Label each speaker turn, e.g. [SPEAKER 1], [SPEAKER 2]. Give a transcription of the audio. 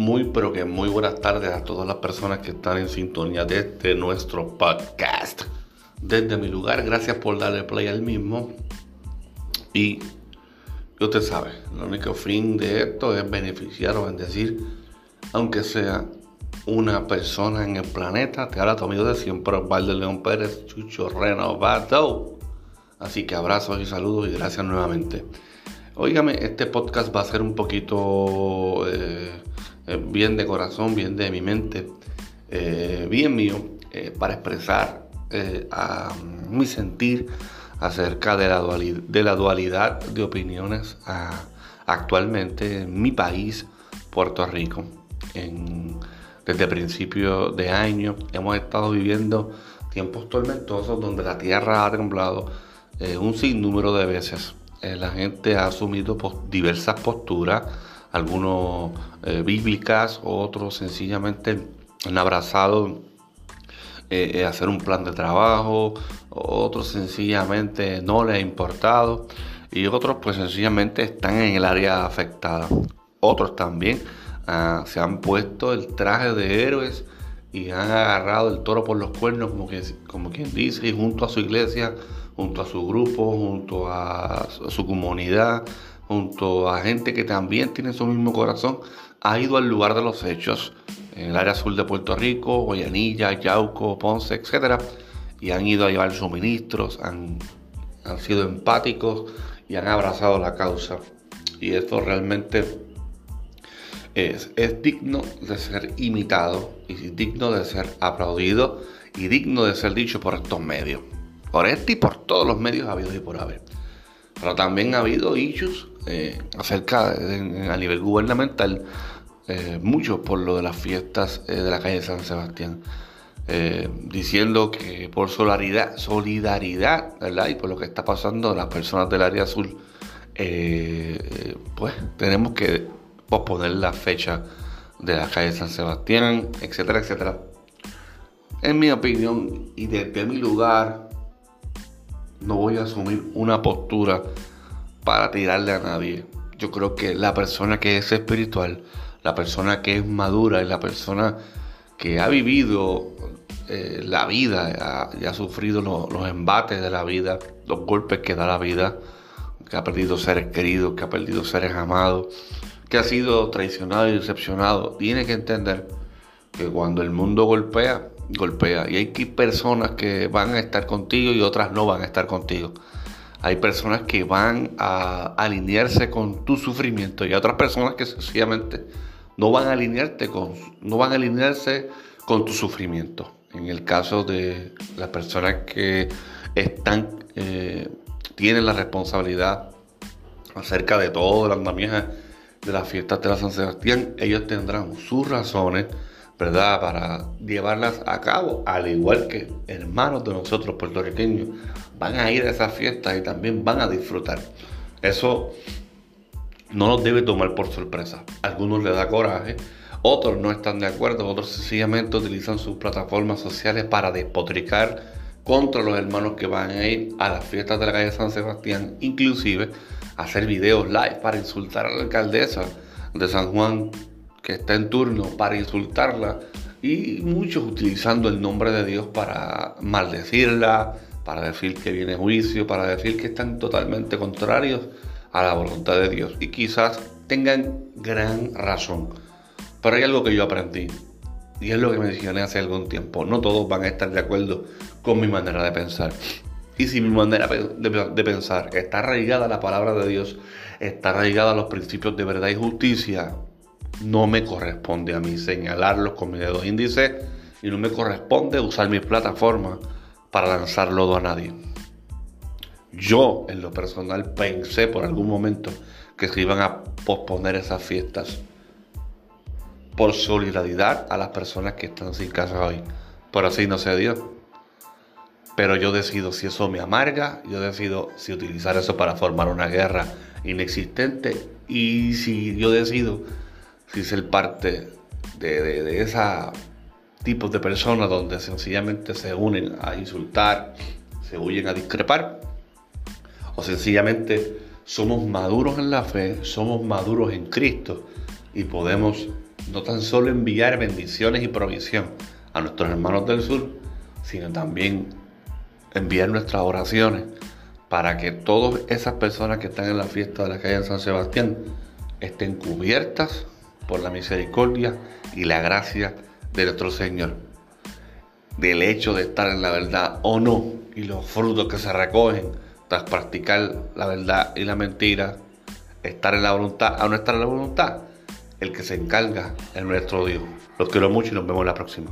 [SPEAKER 1] Muy, pero que muy buenas tardes a todas las personas que están en sintonía desde nuestro podcast. Desde mi lugar, gracias por darle play al mismo. Y usted sabe, el único fin de esto es beneficiar o bendecir, aunque sea una persona en el planeta. Te habla tu amigo de siempre, Osvaldo León Pérez, Chucho Renovado. Así que abrazos y saludos y gracias nuevamente. Óigame, este podcast va a ser un poquito eh, bien de corazón, bien de mi mente, eh, bien mío, para expresar mi sentir acerca de la dualidad de, opiniones actualmente en mi país, Puerto Rico. desde principios de año hemos estado viviendo tiempos tormentosos donde la tierra ha temblado un sinnúmero de veces eh, la gente ha asumido diversas posturas, algunos eh, bíblicas, otros sencillamente han abrazado eh, hacer un plan de trabajo, otros sencillamente no les ha importado y otros pues sencillamente están en el área afectada. Otros también ah, se han puesto el traje de héroes y han agarrado el toro por los cuernos, como, que, como quien dice, y junto a su iglesia junto a su grupo, junto a su comunidad, junto a gente que también tiene su mismo corazón, ha ido al lugar de los hechos, en el área sur de Puerto Rico, Guayanilla, Yauco, Ponce, etc. Y han ido a llevar suministros, han, han sido empáticos y han abrazado la causa. Y esto realmente es, es digno de ser imitado y digno de ser aplaudido y digno de ser dicho por estos medios por este y por todos los medios habidos y por haber. Pero también ha habido issues eh, acerca a nivel gubernamental, eh, mucho por lo de las fiestas eh, de la calle San Sebastián, diciendo que por solidaridad, solidaridad, ¿verdad? Y por lo que está pasando las personas del área azul, pues tenemos que posponer la fecha de la calle San Sebastián, etcétera, etcétera. En mi opinión y desde mi lugar, no voy a asumir una postura para tirarle a nadie. Yo creo que la persona que es espiritual, la persona que es madura y la persona que ha vivido eh, la vida y ha sufrido los embates de la vida, los golpes que da la vida, que ha perdido seres queridos, que ha perdido seres amados, que ha sido traicionado y decepcionado, tiene que entender que cuando el mundo golpea, golpea. Y hay personas que van a estar contigo y otras no van a estar contigo. Hay personas que van a alinearse con tu sufrimiento y otras personas que sencillamente no van a alinearte con, no van a alinearse con tu sufrimiento. En el caso de las personas que están, eh, tienen la responsabilidad acerca de todo el andamiaje de las fiestas de la San Sebastián, ellos tendrán sus razones Para llevarlas a cabo, al igual que hermanos de nosotros puertorriqueños van a ir a esas fiestas y también van a disfrutar. Eso no nos debe tomar por sorpresa. algunos les da coraje, otros no están de acuerdo, otros sencillamente utilizan sus plataformas sociales para despotricar contra los hermanos que van a ir a las fiestas de la calle San Sebastián, inclusive hacer videos live para insultar a la alcaldesa de San Juan está en turno para insultarla y muchos utilizando el nombre de Dios para maldecirla, para decir que viene juicio, para decir que están totalmente contrarios a la voluntad de Dios y quizás tengan gran razón. Pero hay algo que yo aprendí y es lo que mencioné hace algún tiempo. No todos van a estar de acuerdo con mi manera de pensar. Y si mi manera de, pensar está arraigada a la palabra de Dios, está arraigada a los principios de verdad y justicia, no me corresponde a mí señalarlos con mi dedo índice y no me corresponde usar mi plataforma para lanzar lodo a nadie. Yo, en lo personal, pensé por algún momento que se iban a posponer esas fiestas por solidaridad a las personas que están sin casa hoy. Por así no. Pero yo decido si eso me amarga, yo decido si utilizar eso para formar una guerra inexistente y si yo decido si ser parte de, de, ese tipo de personas donde sencillamente se unen a insultar, se huyen a discrepar, o sencillamente somos maduros en la fe, somos maduros en Cristo y podemos no tan solo enviar bendiciones y provisión a nuestros hermanos del sur, sino también enviar nuestras oraciones para que todas esas personas que están en la fiesta de la calle de San Sebastián estén cubiertas por la misericordia y la gracia de nuestro Señor. Del hecho de estar en la verdad o no y los frutos que se recogen tras practicar la verdad y la mentira, estar en la voluntad o no estar en la voluntad, el que se encarga es nuestro Dios. Los quiero mucho y nos vemos la próxima.